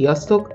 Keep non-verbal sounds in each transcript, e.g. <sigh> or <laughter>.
Sziasztok!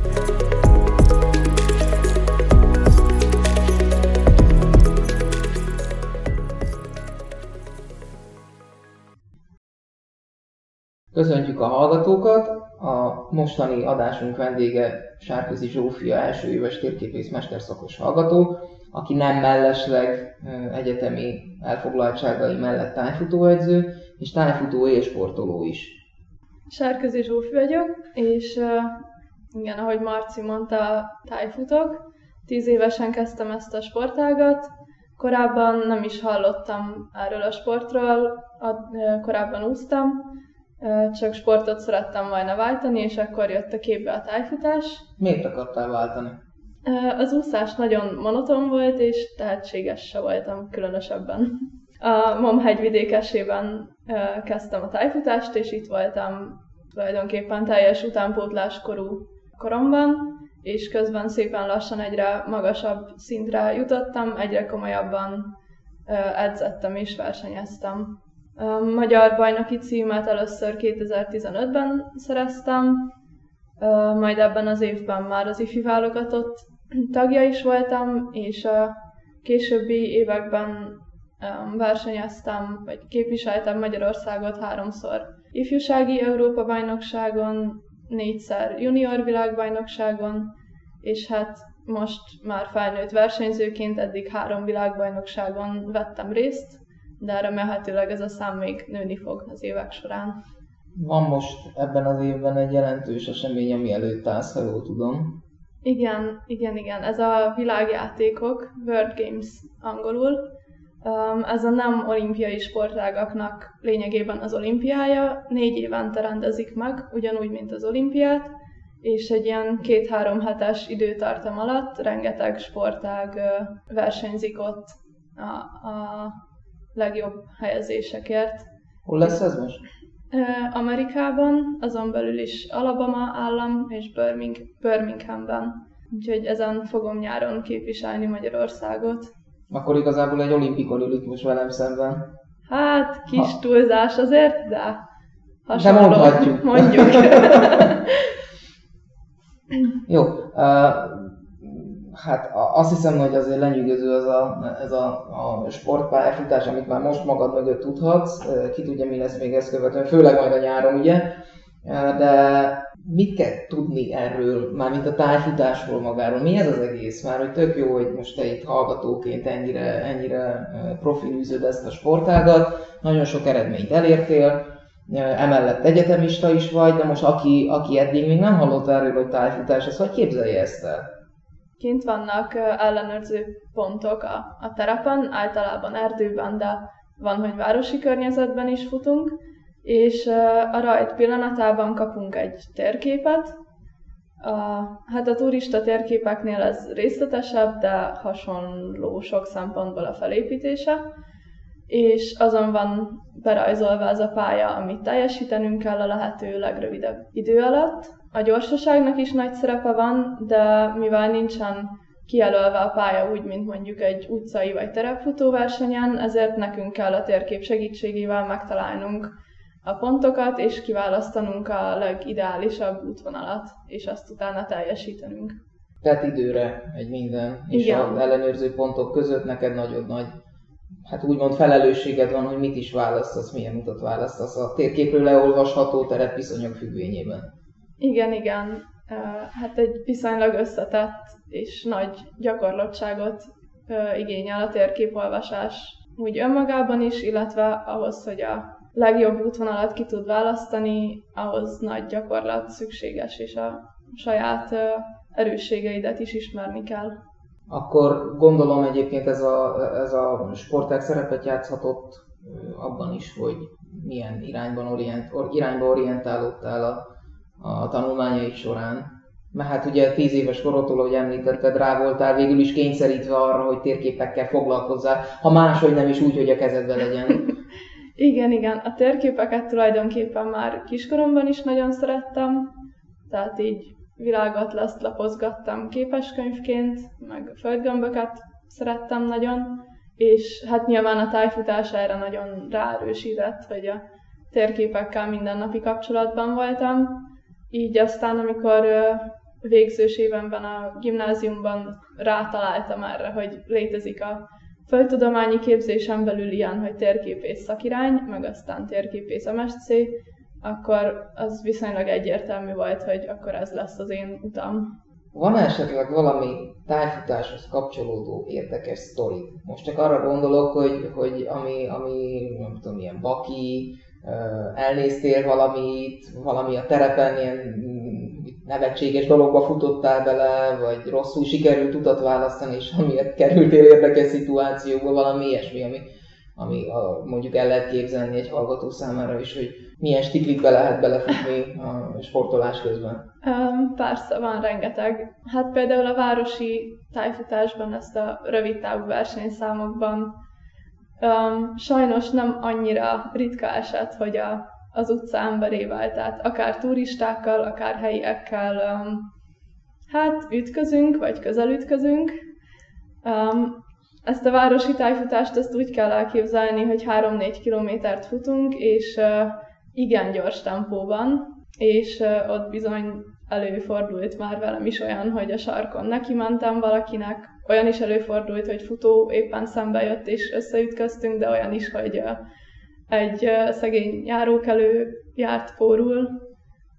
Köszöntjük a hallgatókat! A mostani adásunk vendége Sárközi Zsófia első éves térképész mesterszakos hallgató, aki nem mellesleg egyetemi elfoglaltságai mellett tájfutóedző, és tájfutó és sportoló is. Sárközi Zsófi vagyok, és igen, ahogy Marci mondta, tájfutok. Tíz évesen kezdtem ezt a sportágat. Korábban nem is hallottam erről a sportról, korábban úsztam, csak sportot szerettem volna váltani, és akkor jött a képbe a tájfutás. Miért akartál váltani? Az úszás nagyon monoton volt, és tehetséges se voltam különösebben. A MOM hegyvidékesében kezdtem a tájfutást, és itt voltam tulajdonképpen teljes utánpótláskorú koromban, és közben szépen lassan egyre magasabb szintre jutottam, egyre komolyabban edzettem és versenyeztem. Magyar bajnoki címet először 2015-ben szereztem, majd ebben az évben már az ifi válogatott <clears throat> tagja is voltam, és a későbbi években versenyeztem, vagy képviseltem Magyarországot háromszor ifjúsági Európa-bajnokságon, négyszer junior világbajnokságon, és hát most már felnőtt versenyzőként eddig három világbajnokságon vettem részt, de remélhetőleg ez a szám még nőni fog az évek során. Van most ebben az évben egy jelentős esemény, ami előtt állsz, ha jól tudom. Igen, igen, igen. Ez a világjátékok, World Games angolul. Ez a nem olimpiai sportágaknak lényegében az olimpiája. Négy évente rendezik meg, ugyanúgy, mint az olimpiát, és egy ilyen két-három hetes időtartam alatt rengeteg sportág versenyzik ott a, a legjobb helyezésekért. Hol lesz ez most? Amerikában, azon belül is Alabama állam és Birminghamben. Úgyhogy ezen fogom nyáron képviselni Magyarországot. Akkor igazából egy olimpikon ülünk most velem szemben. Hát, kis ha. túlzás azért, de hasonló. De mondhatjuk. <laughs> Mondjuk. Jó. Uh, hát azt hiszem, hogy azért lenyűgöző az a, ez a, a sportpályafutás, amit már most magad mögött tudhatsz. Ki tudja, mi lesz még ezt követően, főleg majd a nyáron, ugye. De mit kell tudni erről, mármint a tájfutásról magáról? Mi ez az egész? Már hogy tök jó, hogy most te itt hallgatóként ennyire, ennyire profilűzöd ezt a sportágat, nagyon sok eredményt elértél, emellett egyetemista is vagy, de most aki, aki eddig még nem hallott erről, hogy tájfutás, az hogy képzelje ezt el? Kint vannak ellenőrző pontok a, a terepen, általában erdőben, de van, hogy városi környezetben is futunk, és a rajt pillanatában kapunk egy térképet. A, hát a turista térképeknél ez részletesebb, de hasonló sok szempontból a felépítése, és azon van berajzolva az a pálya, amit teljesítenünk kell a lehető legrövidebb idő alatt. A gyorsaságnak is nagy szerepe van, de mivel nincsen kijelölve a pálya úgy, mint mondjuk egy utcai vagy terepfutóversenyen, ezért nekünk kell a térkép segítségével megtalálnunk a pontokat, és kiválasztanunk a legideálisabb útvonalat, és azt utána teljesítenünk. Tehát időre egy minden, és Igen. az ellenőrző pontok között neked nagyon nagy hát úgymond felelősséged van, hogy mit is választasz, milyen utat választasz a térképről leolvasható terepviszonyok függvényében. Igen, igen. Hát egy viszonylag összetett és nagy gyakorlottságot igényel a térképolvasás úgy önmagában is, illetve ahhoz, hogy a legjobb útvonalat ki tud választani, ahhoz nagy gyakorlat szükséges, és a saját erősségeidet is ismerni kell. Akkor gondolom egyébként ez a, ez a sportág szerepet játszhatott abban is, hogy milyen irányban orient, or, irányba orientálódtál a, a tanulmányaid során. mert hát ugye 10 éves korodtól, ahogy említetted, rá voltál végül is kényszerítve arra, hogy térképekkel foglalkozzál, ha máshogy nem is úgy, hogy a kezedbe legyen. Igen, igen. A térképeket tulajdonképpen már kiskoromban is nagyon szerettem, tehát így világatlaszt lapozgattam képeskönyvként, meg földgömböket szerettem nagyon, és hát nyilván a tájfutás erre nagyon ráerősített, hogy a térképekkel mindennapi kapcsolatban voltam. Így aztán, amikor végzős évenben a gimnáziumban rátaláltam erre, hogy létezik a földtudományi képzésen belül ilyen, hogy térképész szakirány, meg aztán térképész MSC, akkor az viszonylag egyértelmű volt, hogy akkor ez lesz az én utam. Van esetleg valami tájfutáshoz kapcsolódó érdekes sztori? Most csak arra gondolok, hogy, hogy ami, ami nem tudom, ilyen baki, elnéztél valamit, valami a terepen ilyen nevetséges dologba futottál bele, vagy rosszul sikerült utat választani, és amiért kerültél érdekes szituációba, valami ilyesmi, ami, ami a, mondjuk el lehet képzelni egy hallgató számára is, hogy milyen stiklikbe lehet belefutni a sportolás közben? Um, persze, van rengeteg. Hát például a városi tájfutásban, ezt a rövid távú versenyszámokban um, sajnos nem annyira ritka eset, hogy a, az utca emberével, tehát akár turistákkal, akár helyiekkel um, hát ütközünk, vagy közelütközünk. Um, ezt a városi tájfutást ezt úgy kell elképzelni, hogy 3-4 kilométert futunk, és uh, igen gyors tempóban, és uh, ott bizony előfordult már velem is olyan, hogy a sarkon neki mentem valakinek, olyan is előfordult, hogy futó éppen szembe jött és összeütköztünk, de olyan is, hogy uh, egy szegény járókelő járt pórul,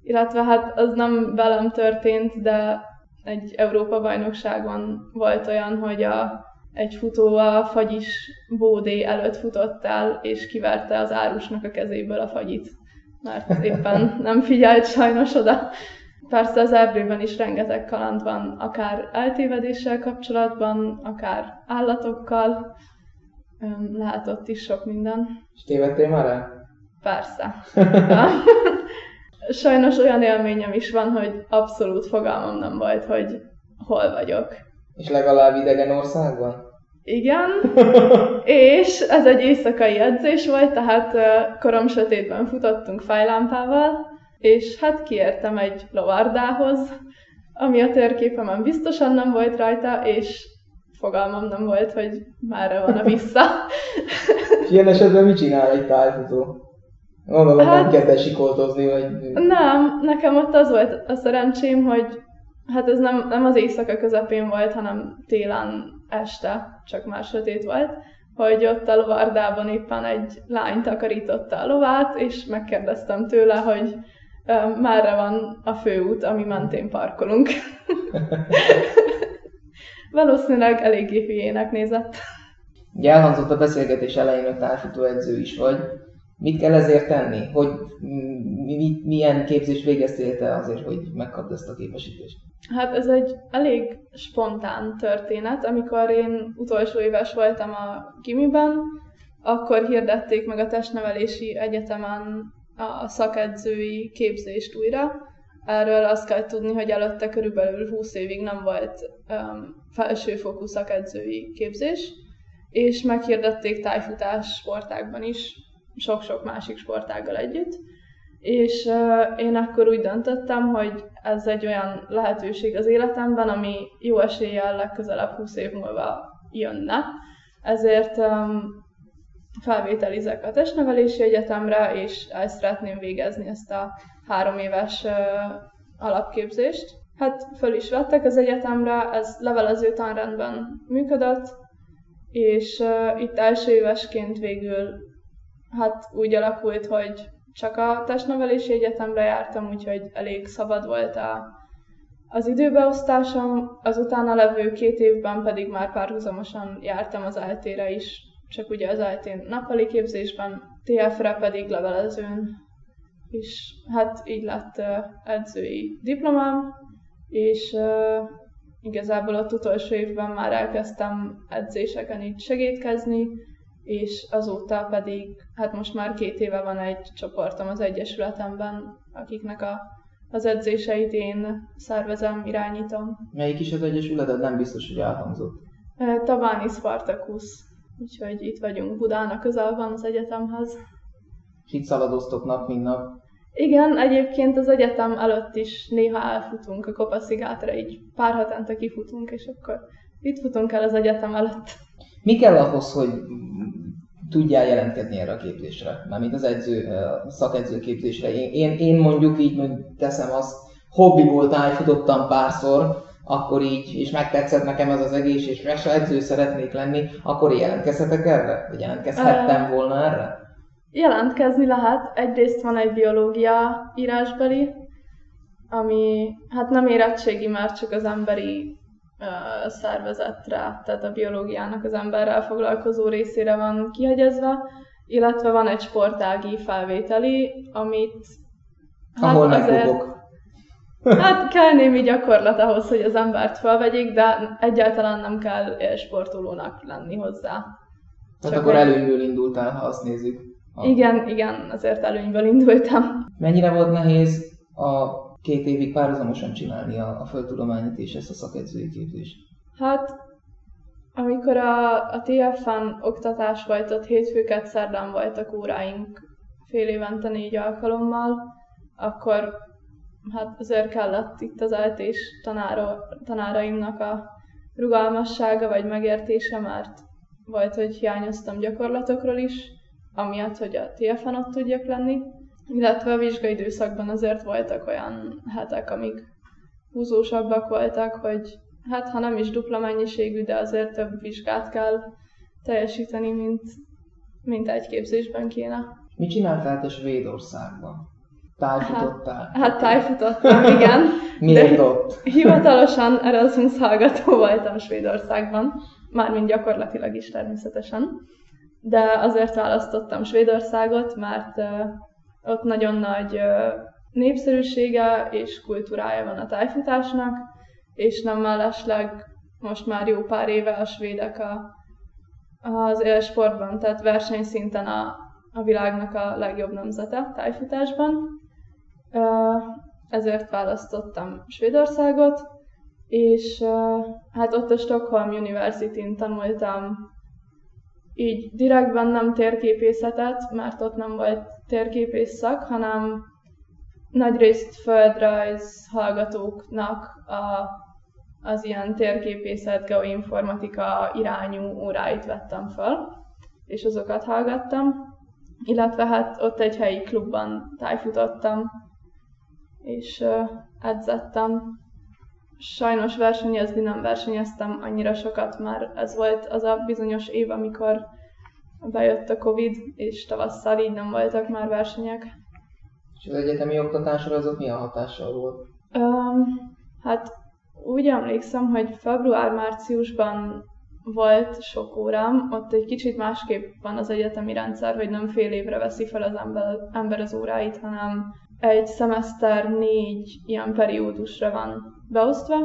illetve hát az nem velem történt, de egy Európa-bajnokságon volt olyan, hogy a egy futó a fagyis bódé előtt futott el, és kiverte az árusnak a kezéből a fagyit, mert éppen <laughs> nem figyelt sajnos oda. Persze az erdőben is rengeteg kaland van, akár eltévedéssel kapcsolatban, akár állatokkal, lehet ott is sok minden. És tévedtél már el? Persze. <laughs> Sajnos olyan élményem is van, hogy abszolút fogalmam nem volt, hogy hol vagyok. És legalább idegen országban? Igen, <laughs> és ez egy éjszakai edzés volt, tehát korom sötétben futottunk fájlámpával, és hát kiértem egy lovardához, ami a térképemen biztosan nem volt rajta, és fogalmam nem volt, hogy merre van a vissza. és ilyen esetben mit csinál egy tájfutó? Gondolom hát, nem kezdett sikoltozni, vagy... Nem, nekem ott az volt a szerencsém, hogy Hát ez nem, nem az éjszaka közepén volt, hanem télen este, csak már sötét volt, hogy ott a lovardában éppen egy lány takarította a lovát, és megkérdeztem tőle, hogy merre van a főút, ami mentén parkolunk. <laughs> Valószínűleg eléggé hülyének nézett. Ugye elhangzott a beszélgetés elején, hogy társító edző is vagy. Mit kell ezért tenni? Hogy mi, milyen képzést végeztél te azért, hogy megkapd ezt a képesítést? Hát ez egy elég spontán történet. Amikor én utolsó éves voltam a gimiben, akkor hirdették meg a testnevelési egyetemen a szakedzői képzést újra. Erről azt kell tudni, hogy előtte körülbelül 20 évig nem volt um, felsőfokú szakedzői képzés, és meghirdették tájfutás sportákban is, sok-sok másik sportággal együtt. És uh, én akkor úgy döntöttem, hogy ez egy olyan lehetőség az életemben, ami jó eséllyel legközelebb 20 év múlva jönne. Ezért um, felvételizek a testnevelési egyetemre, és el szeretném végezni ezt a három éves alapképzést. Hát föl is vettek az egyetemre, ez levelező tanrendben működött, és itt első évesként végül hát úgy alakult, hogy csak a testnevelési egyetemre jártam, úgyhogy elég szabad volt a, az időbeosztásom, az utána levő két évben pedig már párhuzamosan jártam az eltére is, csak ugye az eltén nappali képzésben, TF-re pedig levelezőn, és hát így lett edzői diplomám, és igazából ott utolsó évben már elkezdtem edzéseken így segítkezni, és azóta pedig, hát most már két éve van egy csoportom az Egyesületemben, akiknek a az edzéseit én szervezem, irányítom. Melyik is az egyesületed? Nem biztos, hogy elhangzott. Tabáni Spartacus. Úgyhogy itt vagyunk Budán, a közelben az egyetemhez. És itt szaladoztok nap, mint nap? Igen, egyébként az egyetem előtt is néha elfutunk a Kopaszigátra, így pár hetente kifutunk, és akkor itt futunk el az egyetem előtt. Mi kell ahhoz, hogy tudjál jelentkezni erre a képzésre? Mármint az edző, a szakedző képzésre. Én, én, én mondjuk így hogy teszem azt, hobbiból tájfutottam párszor, akkor így, és megtetszett nekem ez az egész, és edző szeretnék lenni, akkor jelentkezhetek erre? Vagy jelentkezhettem volna erre? Jelentkezni lehet. Egyrészt van egy biológia írásbeli, ami hát nem érettségi, már csak az emberi uh, szervezetre, tehát a biológiának az emberrel foglalkozó részére van kihegyezve, illetve van egy sportági felvételi, amit hát Ahol azért, <laughs> Hát kell némi gyakorlat ahhoz, hogy az embert felvegyék, de egyáltalán nem kell sportolónak lenni hozzá. Tehát akkor előnyből indultál, ha azt nézzük. A... Igen, igen, azért előnyből indultam. Mennyire volt nehéz a két évig párhuzamosan csinálni a, a földtudományit és ezt a szakedzői képzést? Hát, amikor a, a TFN oktatás volt, ott hétfőket szerdán voltak óráink fél évente négy alkalommal, akkor hát azért kellett itt az eltés tanára, tanáraimnak a rugalmassága vagy megértése, mert volt, hogy hiányoztam gyakorlatokról is, amiatt, hogy a TFN ott tudjak lenni, illetve a vizsgai időszakban azért voltak olyan hetek, amik húzósabbak voltak, hogy hát ha nem is dupla mennyiségű, de azért több vizsgát kell teljesíteni, mint, mint egy képzésben kéne. Mit csináltál te Svédországban? Tájfutottál? Hát, hát tájfutottam, igen. <laughs> Miért ott? <laughs> Hivatalosan Erasmus hallgató voltam Svédországban, mármint gyakorlatilag is természetesen. De azért választottam Svédországot, mert ott nagyon nagy népszerűsége és kultúrája van a tájfutásnak, és nem mellesleg most már jó pár éve a svédek a, az élsportban, tehát versenyszinten a, a világnak a legjobb nemzete tájfutásban. Ezért választottam Svédországot, és hát ott a Stockholm University-n tanultam így direktben nem térképészetet, mert ott nem volt térképész szak, hanem nagyrészt földrajz hallgatóknak a, az ilyen térképészet, geoinformatika irányú óráit vettem fel, és azokat hallgattam, illetve hát ott egy helyi klubban tájfutottam, és edzettem. Sajnos versenyezni nem versenyeztem annyira sokat, már ez volt az a bizonyos év, amikor bejött a Covid, és tavasszal így nem voltak már versenyek. És az egyetemi oktatásra azok milyen hatással volt? Um, hát úgy emlékszem, hogy február-márciusban volt sok órám, ott egy kicsit másképp van az egyetemi rendszer, hogy nem fél évre veszi fel az ember, ember az óráit, hanem egy szemeszter négy ilyen periódusra van beosztva,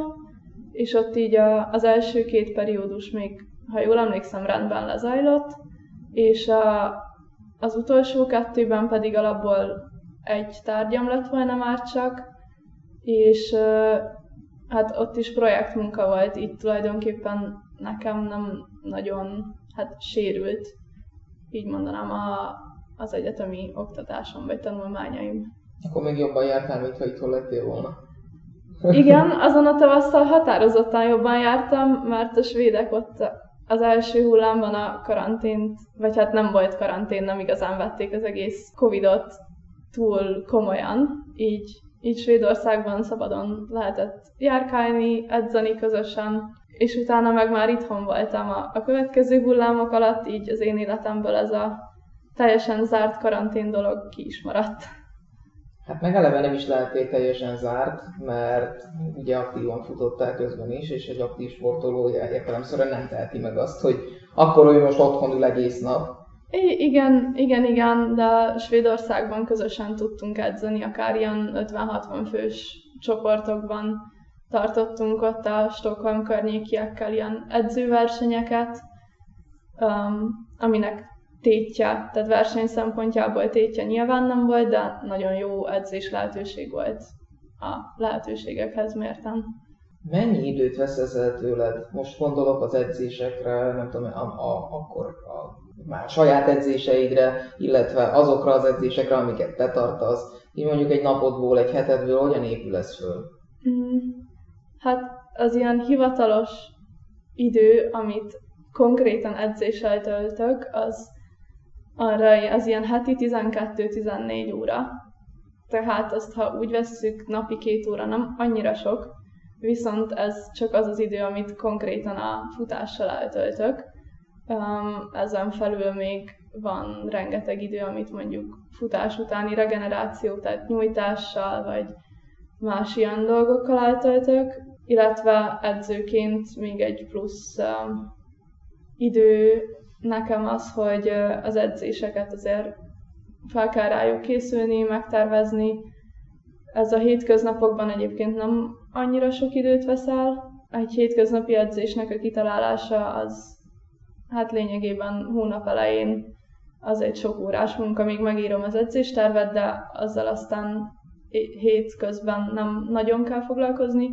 és ott így a, az első két periódus még, ha jól emlékszem, rendben lezajlott, és a, az utolsó kettőben pedig alapból egy tárgyam lett volna már csak, és hát ott is projektmunka volt, itt tulajdonképpen nekem nem nagyon hát sérült, így mondanám, a, az egyetemi oktatásom vagy tanulmányaim. Akkor még jobban jártál, mint ha itthon lettél volna. Igen, azon a tavasszal határozottan jobban jártam, mert a svédek ott az első hullámban a karantént, vagy hát nem volt karantén, nem igazán vették az egész Covidot túl komolyan, így, így Svédországban szabadon lehetett járkálni, edzeni közösen, és utána meg már itthon voltam a, a következő hullámok alatt, így az én életemből ez a teljesen zárt karantén dolog ki is maradt. Hát meg eleve nem is lehetnél teljesen zárt, mert ugye aktívan futottál közben is, és egy aktív sportoló értelemszerűen nem teheti meg azt, hogy akkor ő most otthon ül egész nap. I- igen, igen, igen, de Svédországban közösen tudtunk edzeni, akár ilyen 50-60 fős csoportokban tartottunk ott a Stockholm környékiekkel ilyen edzőversenyeket, um, aminek tétje, tehát verseny szempontjából tétje nyilván nem volt, de nagyon jó edzés lehetőség volt a lehetőségekhez mérten. Mennyi időt vesz ezzel tőled? Most gondolok az edzésekre, nem tudom, a, a, akkor a, már saját edzéseidre, illetve azokra az edzésekre, amiket te tartasz. Így mondjuk egy napodból, egy hetedből hogyan épül ez föl? Mm, hát az ilyen hivatalos idő, amit konkrétan edzéssel töltök, az arra az ilyen heti 12-14 óra. Tehát azt, ha úgy vesszük, napi két óra nem annyira sok, viszont ez csak az az idő, amit konkrétan a futással eltöltök. Um, ezen felül még van rengeteg idő, amit mondjuk futás utáni regeneráció, tehát nyújtással, vagy más ilyen dolgokkal eltöltök, illetve edzőként még egy plusz um, idő nekem az, hogy az edzéseket azért fel kell rájuk készülni, megtervezni. Ez a hétköznapokban egyébként nem annyira sok időt veszel. Egy hétköznapi edzésnek a kitalálása az hát lényegében hónap elején az egy sok órás munka, még megírom az edzéstervet, de azzal aztán hét nem nagyon kell foglalkozni.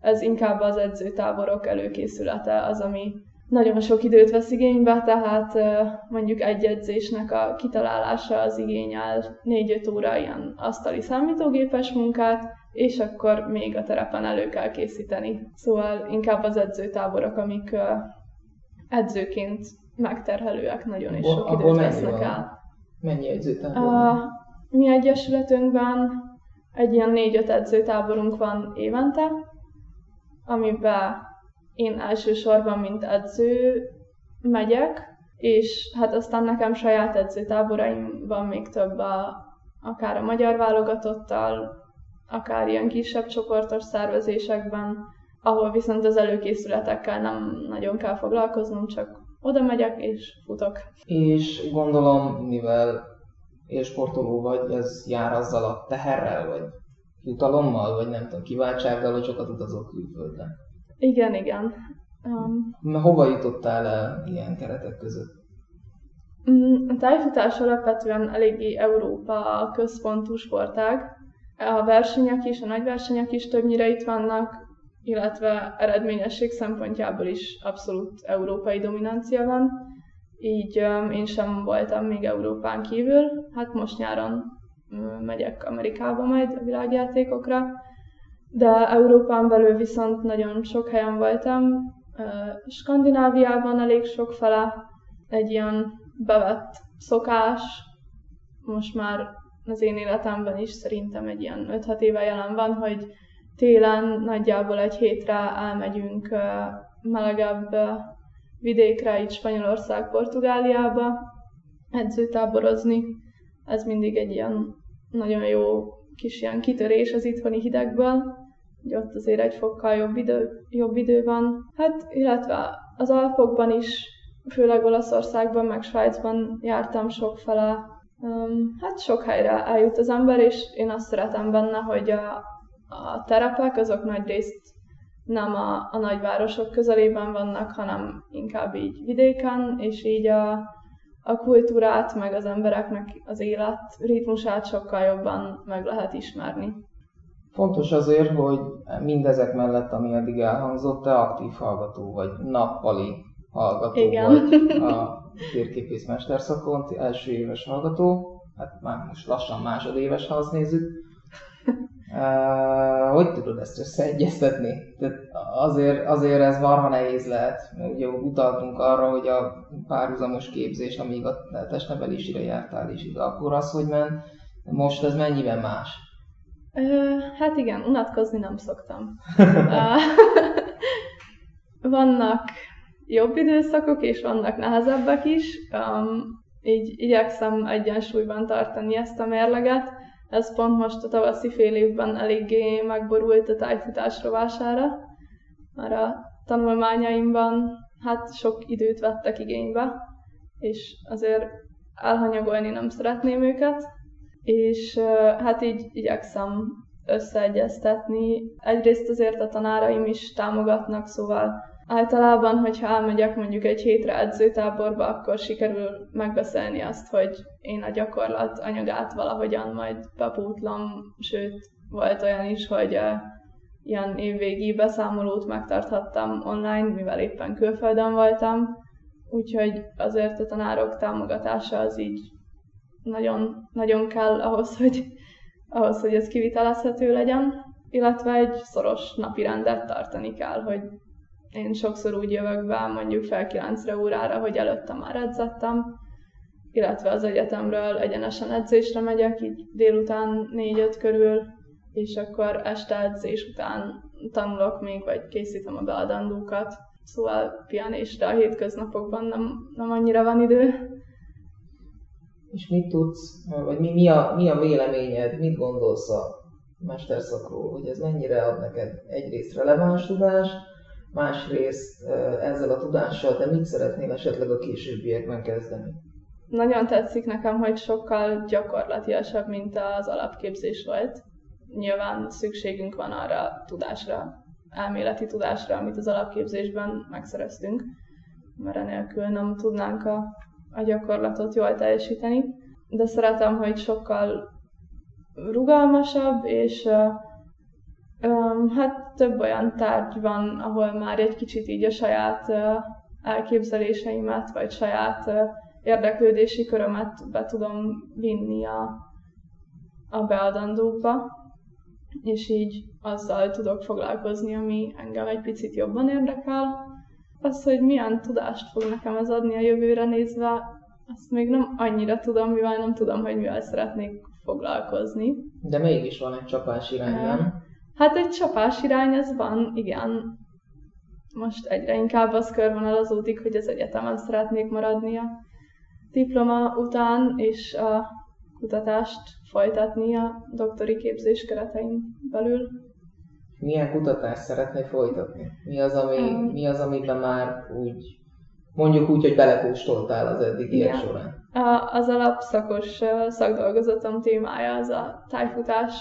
Ez inkább az edzőtáborok előkészülete az, ami nagyon sok időt vesz igénybe, tehát mondjuk egy edzésnek a kitalálása az igényel 4-5 óra ilyen asztali számítógépes munkát, és akkor még a terepen elő kell készíteni. Szóval inkább az edzőtáborok, amik edzőként megterhelőek nagyon, és sok időt vesznek el. Mennyi edzőtábor? A mi egyesületünkben egy ilyen négy-öt edzőtáborunk van évente, amiben én elsősorban, mint edző megyek, és hát aztán nekem saját edzőtáboraim van még több a, akár a magyar válogatottal, akár ilyen kisebb csoportos szervezésekben, ahol viszont az előkészületekkel nem nagyon kell foglalkoznom, csak oda megyek és futok. És gondolom, mivel élsportoló vagy, ez jár azzal a teherrel, vagy jutalommal, vagy nem tudom, kiváltsággal, hogy sokat utazok külföldre. Igen, igen. Um, Hova jutottál el ilyen keretek között? Mm, a tájfutás alapvetően eléggé Európa központú sportág. A versenyek is, a nagy versenyek is többnyire itt vannak, illetve eredményesség szempontjából is abszolút európai dominancia van. Így um, én sem voltam még Európán kívül. Hát most nyáron um, megyek Amerikába majd a világjátékokra, de Európán belül viszont nagyon sok helyen voltam. Skandináviában elég sok fele egy ilyen bevett szokás, most már az én életemben is szerintem egy ilyen 5-6 éve jelen van, hogy télen nagyjából egy hétre elmegyünk melegebb vidékre, itt Spanyolország, Portugáliába edzőtáborozni. Ez mindig egy ilyen nagyon jó kis ilyen kitörés az itthoni hidegből, hogy ott azért egy fokkal jobb idő, jobb idő van. Hát, illetve az Alpokban is, főleg Olaszországban, meg Svájcban jártam sokfele. Um, hát sok helyre eljut az ember, és én azt szeretem benne, hogy a, a terepek azok nagy részt nem a, a nagyvárosok közelében vannak, hanem inkább így vidéken, és így a, a kultúrát, meg az embereknek az élet ritmusát sokkal jobban meg lehet ismerni. Fontos azért, hogy mindezek mellett, ami eddig elhangzott, te aktív hallgató vagy, nappali hallgató Igen. vagy <laughs> a térképész mesterszakon, első éves hallgató, hát már most lassan másodéves, ha azt nézzük. <laughs> Uh, hogy tudod ezt összeegyeztetni? Tehát azért, azért ez marha nehéz lehet. Ugye utaltunk arra, hogy a párhuzamos képzés, amíg a testnevelésére jártál is ide, akkor az, hogy men, most ez mennyiben más? Hát igen, unatkozni nem szoktam. <laughs> vannak jobb időszakok, és vannak nehezebbek is. Um, így igyekszem egyensúlyban tartani ezt a mérleget. Ez pont most a tavaszi fél évben eléggé megborult a tájfutás rovására. Már a tanulmányaimban hát sok időt vettek igénybe, és azért elhanyagolni nem szeretném őket, és hát így igyekszem összeegyeztetni. Egyrészt azért a tanáraim is támogatnak, szóval általában, hogyha elmegyek mondjuk egy hétre edzőtáborba, akkor sikerül megbeszélni azt, hogy én a gyakorlat anyagát valahogyan majd bepótlom, sőt, volt olyan is, hogy ilyen évvégi beszámolót megtarthattam online, mivel éppen külföldön voltam, úgyhogy azért a tanárok támogatása az így nagyon, nagyon kell ahhoz, hogy, ahhoz, hogy ez kivitelezhető legyen, illetve egy szoros napi rendet tartani kell, hogy én sokszor úgy jövök be mondjuk fel 9 órára, hogy előtte már edzettem, illetve az egyetemről egyenesen edzésre megyek, így délután 4-5 körül, és akkor este edzés után tanulok még, vagy készítem a beadandókat. Szóval pianésre a hétköznapokban nem, nem annyira van idő. És mit tudsz, vagy mi, mi, a, mi a véleményed, mit gondolsz a mesterszakról, hogy ez mennyire ad neked egyrészt releváns tudást, másrészt ezzel a tudással te mit szeretnél esetleg a későbbiekben kezdeni? Nagyon tetszik nekem, hogy sokkal gyakorlatiasabb, mint az alapképzés volt. Nyilván szükségünk van arra a tudásra, elméleti tudásra, amit az alapképzésben megszereztünk, mert enélkül nem tudnánk a, a gyakorlatot jól teljesíteni. De szeretem, hogy sokkal rugalmasabb, és hát több olyan tárgy van, ahol már egy kicsit így a saját elképzeléseimet, vagy saját érdeklődési körömet be tudom vinni a, a beadandókba, és így azzal tudok foglalkozni, ami engem egy picit jobban érdekel. Az, hogy milyen tudást fog nekem ez adni a jövőre nézve, azt még nem annyira tudom, mivel nem tudom, hogy mivel szeretnék foglalkozni. De mégis van egy csapás irány, nem? Hát egy csapás irány ez van, igen. Most egyre inkább az körvonalazódik, hogy az egyetemen szeretnék maradni a diploma után, és a kutatást folytatni a doktori képzés keretein belül. Milyen kutatást szeretné folytatni? Mi az, ami, um, mi az amiben már úgy, mondjuk úgy, hogy belekóstoltál az eddigiek során? A, az alapszakos szakdolgozatom témája az a tájfutás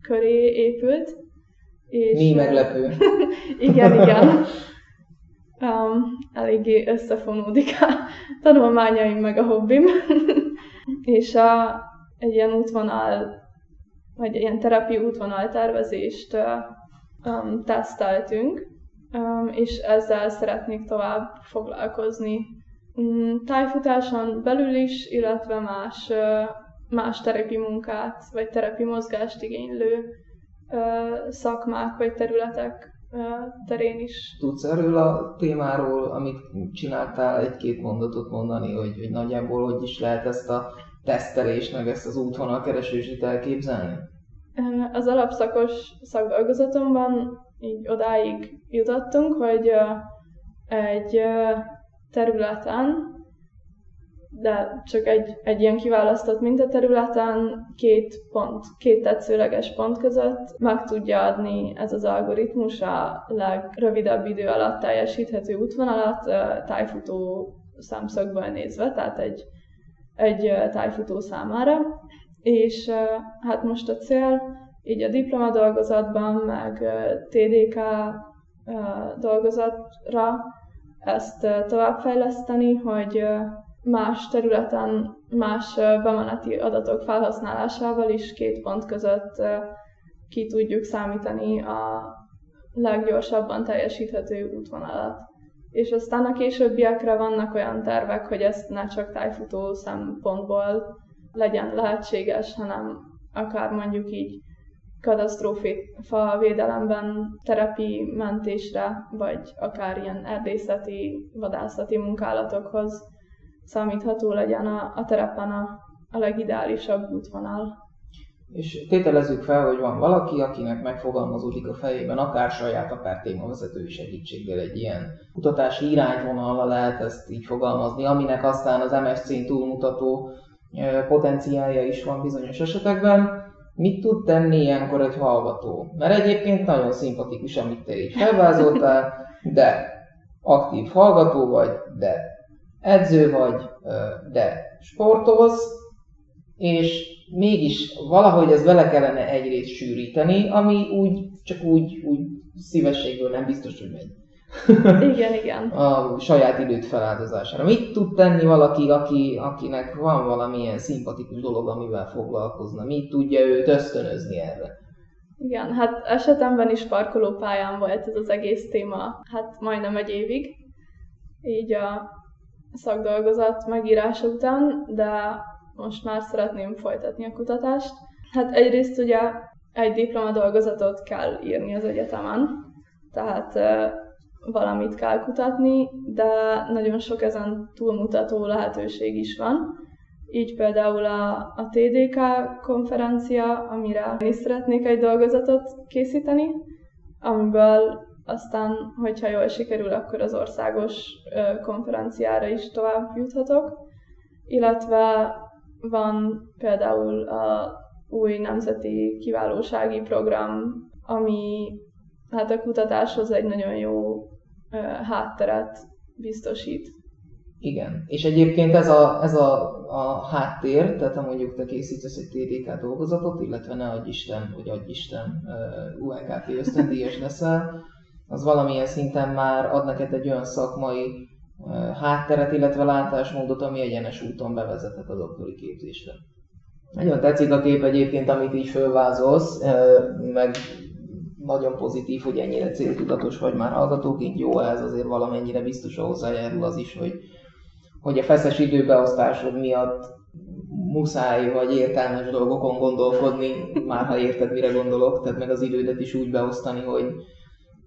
köré épült. És Mi meglepő. <laughs> igen, igen. Um, eléggé összefonódik a tanulmányaim meg a hobbim. <laughs> és a, egy ilyen útvonal, vagy ilyen terapi útvonal tervezést um, teszteltünk, um, és ezzel szeretnék tovább foglalkozni. Um, tájfutáson belül is, illetve más, uh, más terepi munkát, vagy terepi mozgást igénylő uh, szakmák vagy területek terén is. Tudsz erről a témáról, amit csináltál, egy-két mondatot mondani, hogy, hogy nagyjából hogy is lehet ezt a tesztelés, meg ezt az útvonalkeresését elképzelni? Az alapszakos szakdolgozatomban így odáig jutottunk, hogy egy területen, de csak egy, egy ilyen kiválasztott mintaterületen két pont, két tetszőleges pont között meg tudja adni ez az algoritmus a legrövidebb idő alatt teljesíthető útvonalat tájfutó szemszögből nézve, tehát egy egy tájfutó számára, és hát most a cél így a diplomadolgozatban, meg TDK dolgozatra ezt továbbfejleszteni, hogy más területen, más bemeneti adatok felhasználásával is két pont között ki tudjuk számítani a leggyorsabban teljesíthető útvonalat és aztán a későbbiekre vannak olyan tervek, hogy ezt ne csak tájfutó szempontból legyen lehetséges, hanem akár mondjuk így katasztrófa védelemben, terepi mentésre, vagy akár ilyen erdészeti, vadászati munkálatokhoz számítható legyen a, a terepen a, a legideálisabb útvonal. És tételezzük fel, hogy van valaki, akinek megfogalmazódik a fejében, akár saját, akár témavezetői segítséggel egy ilyen kutatási irányvonalra lehet ezt így fogalmazni, aminek aztán az MSC-n túlmutató potenciálja is van bizonyos esetekben. Mit tud tenni ilyenkor egy hallgató? Mert egyébként nagyon szimpatikus, amit te így felvázoltál, de aktív hallgató vagy, de edző vagy, de sportolsz, és mégis valahogy ez vele kellene egyrészt sűríteni, ami úgy, csak úgy, úgy szívességből nem biztos, hogy megy. <laughs> Igen, igen. A saját időt feláldozására. Mit tud tenni valaki, aki, akinek van valamilyen szimpatikus dolog, amivel foglalkozna? Mit tudja őt ösztönözni erre? Igen, hát esetemben is parkolópályán volt ez az egész téma, hát majdnem egy évig, így a szakdolgozat megírása után, de most már szeretném folytatni a kutatást. Hát egyrészt ugye egy diplomadolgozatot kell írni az egyetemen, tehát valamit kell kutatni, de nagyon sok ezen túlmutató lehetőség is van. Így például a, a TDK konferencia, amire én is szeretnék egy dolgozatot készíteni, amiből aztán, hogyha jól sikerül, akkor az országos konferenciára is tovább juthatok. Illetve van például a új nemzeti kiválósági program, ami hát a kutatáshoz egy nagyon jó hátteret biztosít. Igen, és egyébként ez a, ez a, a háttér, tehát ha mondjuk te készítesz egy TDK dolgozatot, illetve ne adj Isten, hogy adj Isten, UNKT ösztöndíjas leszel, az valamilyen szinten már ad neked egy olyan szakmai hátteret, illetve látásmódot, ami egyenes úton bevezethet a doktori képzésre. Nagyon tetszik a kép egyébként, amit így fölvázolsz, meg nagyon pozitív, hogy ennyire céltudatos vagy már hallgatóként. Jó, ez azért valamennyire biztos hozzájárul az is, hogy, hogy a feszes időbeosztásod miatt muszáj vagy értelmes dolgokon gondolkodni, már ha érted, mire gondolok, tehát meg az idődet is úgy beosztani, hogy,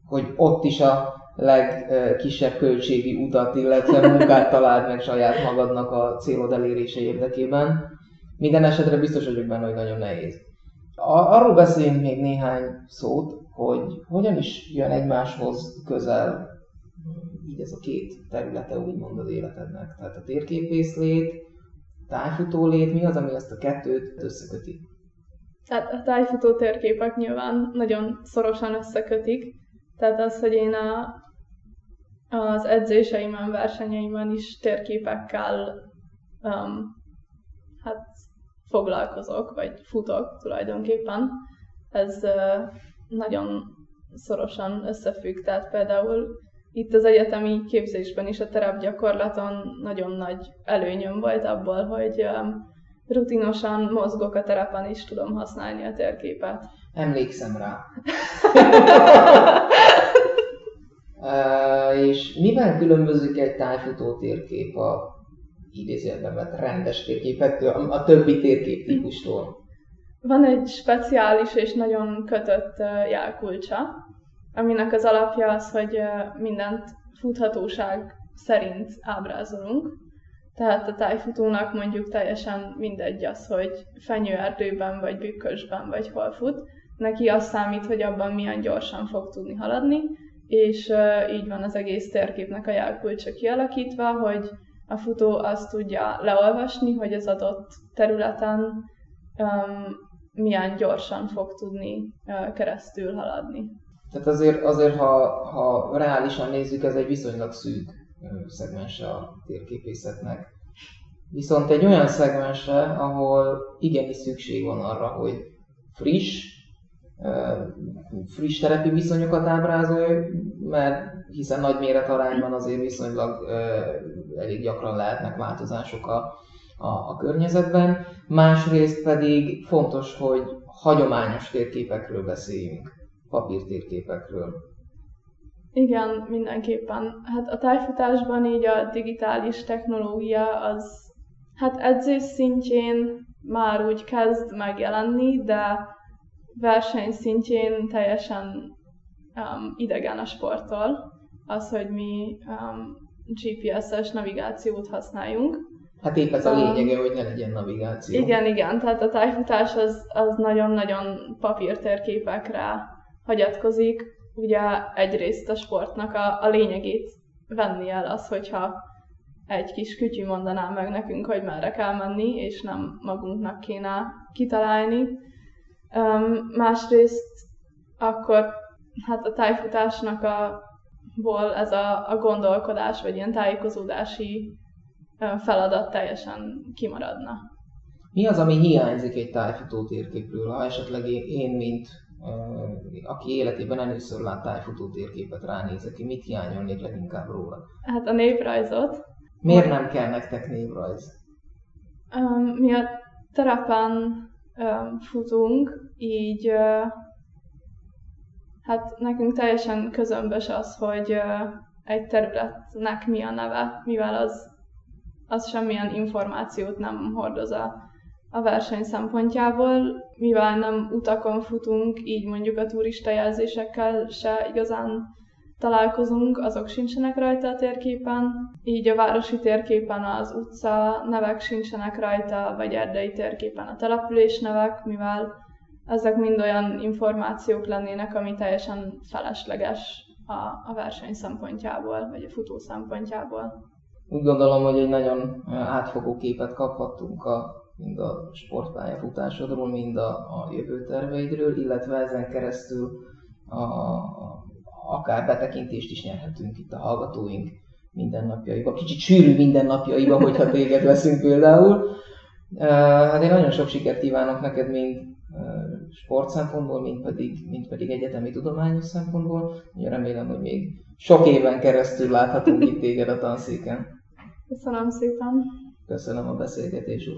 hogy ott is a legkisebb költségi utat, illetve munkát találd meg saját magadnak a célod elérése érdekében. Minden esetre biztos vagyok benne, hogy nagyon nehéz. Arról beszéljünk még néhány szót, hogy hogyan is jön egymáshoz közel így ez a két területe úgymond az életednek. Tehát a térképészlét, tájfutólét, mi az, ami ezt a kettőt összeköti? Tehát a tájfutó térképek nyilván nagyon szorosan összekötik. Tehát az, hogy én a, az edzéseimen, versenyeimen is térképekkel um, hát foglalkozok, vagy futok tulajdonképpen. Ez uh, nagyon szorosan összefügg, tehát például itt az egyetemi képzésben is a terepgyakorlaton nagyon nagy előnyöm volt abból, hogy um, rutinosan mozgok a terepen, és tudom használni a térképet. Emlékszem rá. <laughs> uh, és mivel különbözik egy tájfutó térkép a idézőjelben vett rendes térképektől, a többi térkép típustól? Van egy speciális és nagyon kötött jelkulcsa, aminek az alapja az, hogy mindent futhatóság szerint ábrázolunk. Tehát a tájfutónak mondjuk teljesen mindegy az, hogy fenyőerdőben, vagy bükkösben, vagy hol fut. Neki az számít, hogy abban milyen gyorsan fog tudni haladni, és így van az egész térképnek a jelkulcsa kialakítva, hogy a futó azt tudja leolvasni, hogy az adott területen um, milyen gyorsan fog tudni uh, keresztül haladni. Tehát azért, azért ha, ha reálisan nézzük, ez egy viszonylag szűk szegmense a térképészetnek. Viszont egy olyan szegmense, ahol igenis szükség van arra, hogy friss, friss terepi viszonyokat ábrázolj, mert hiszen nagy méretarányban azért viszonylag elég gyakran lehetnek változások a, a, a környezetben. Másrészt pedig fontos, hogy hagyományos térképekről beszéljünk, papírtérképekről. Igen, mindenképpen. Hát a tájfutásban így a digitális technológia az hát edzés szintjén már úgy kezd megjelenni, de verseny szintjén teljesen um, idegen a sporttól az, hogy mi um, GPS-es navigációt használjunk. Hát épp ez a lényege, um, hogy ne legyen navigáció. Igen, igen, tehát a tájfutás az, az nagyon-nagyon papírtérképekre hagyatkozik. Ugye egyrészt a sportnak a, a lényegét venni el az, hogyha egy kis kütyű mondaná meg nekünk, hogy merre kell menni, és nem magunknak kéne kitalálni. Um, másrészt akkor hát a tájfutásnak a ból ez a, a gondolkodás, vagy ilyen tájékozódási feladat teljesen kimaradna. Mi az, ami hiányzik egy tájfutó térképről, ha esetleg én, mint aki életében először lát tájfutó térképet ránézek ki, mit hiányolnék leginkább róla? Hát a névrajzot. Miért nem kell nektek névrajz? Mi a terepen um, futunk, így Hát nekünk teljesen közömbös az, hogy egy területnek mi a neve, mivel az, az semmilyen információt nem hordoz a, a verseny szempontjából, mivel nem utakon futunk, így mondjuk a turista jelzésekkel se igazán találkozunk, azok sincsenek rajta a térképen, így a városi térképen az utca nevek sincsenek rajta, vagy erdei térképen a település nevek, mivel ezek mind olyan információk lennének, ami teljesen felesleges a, a verseny szempontjából, vagy a futó szempontjából. Úgy gondolom, hogy egy nagyon átfogó képet kaphattunk a, mind a sportpályafutásodról, mind a, a jövő terveidről, illetve ezen keresztül a, a, akár betekintést is nyerhetünk itt a hallgatóink mindennapjaiba, kicsit sűrű mindennapjaiba, hogyha téged veszünk például. Hát én nagyon sok sikert kívánok neked mind sport szempontból, mint pedig, mint pedig egyetemi tudományos szempontból. Ugye remélem, hogy még sok éven keresztül láthatunk itt téged a tanszéken. Köszönöm szépen. Köszönöm a beszélgetést.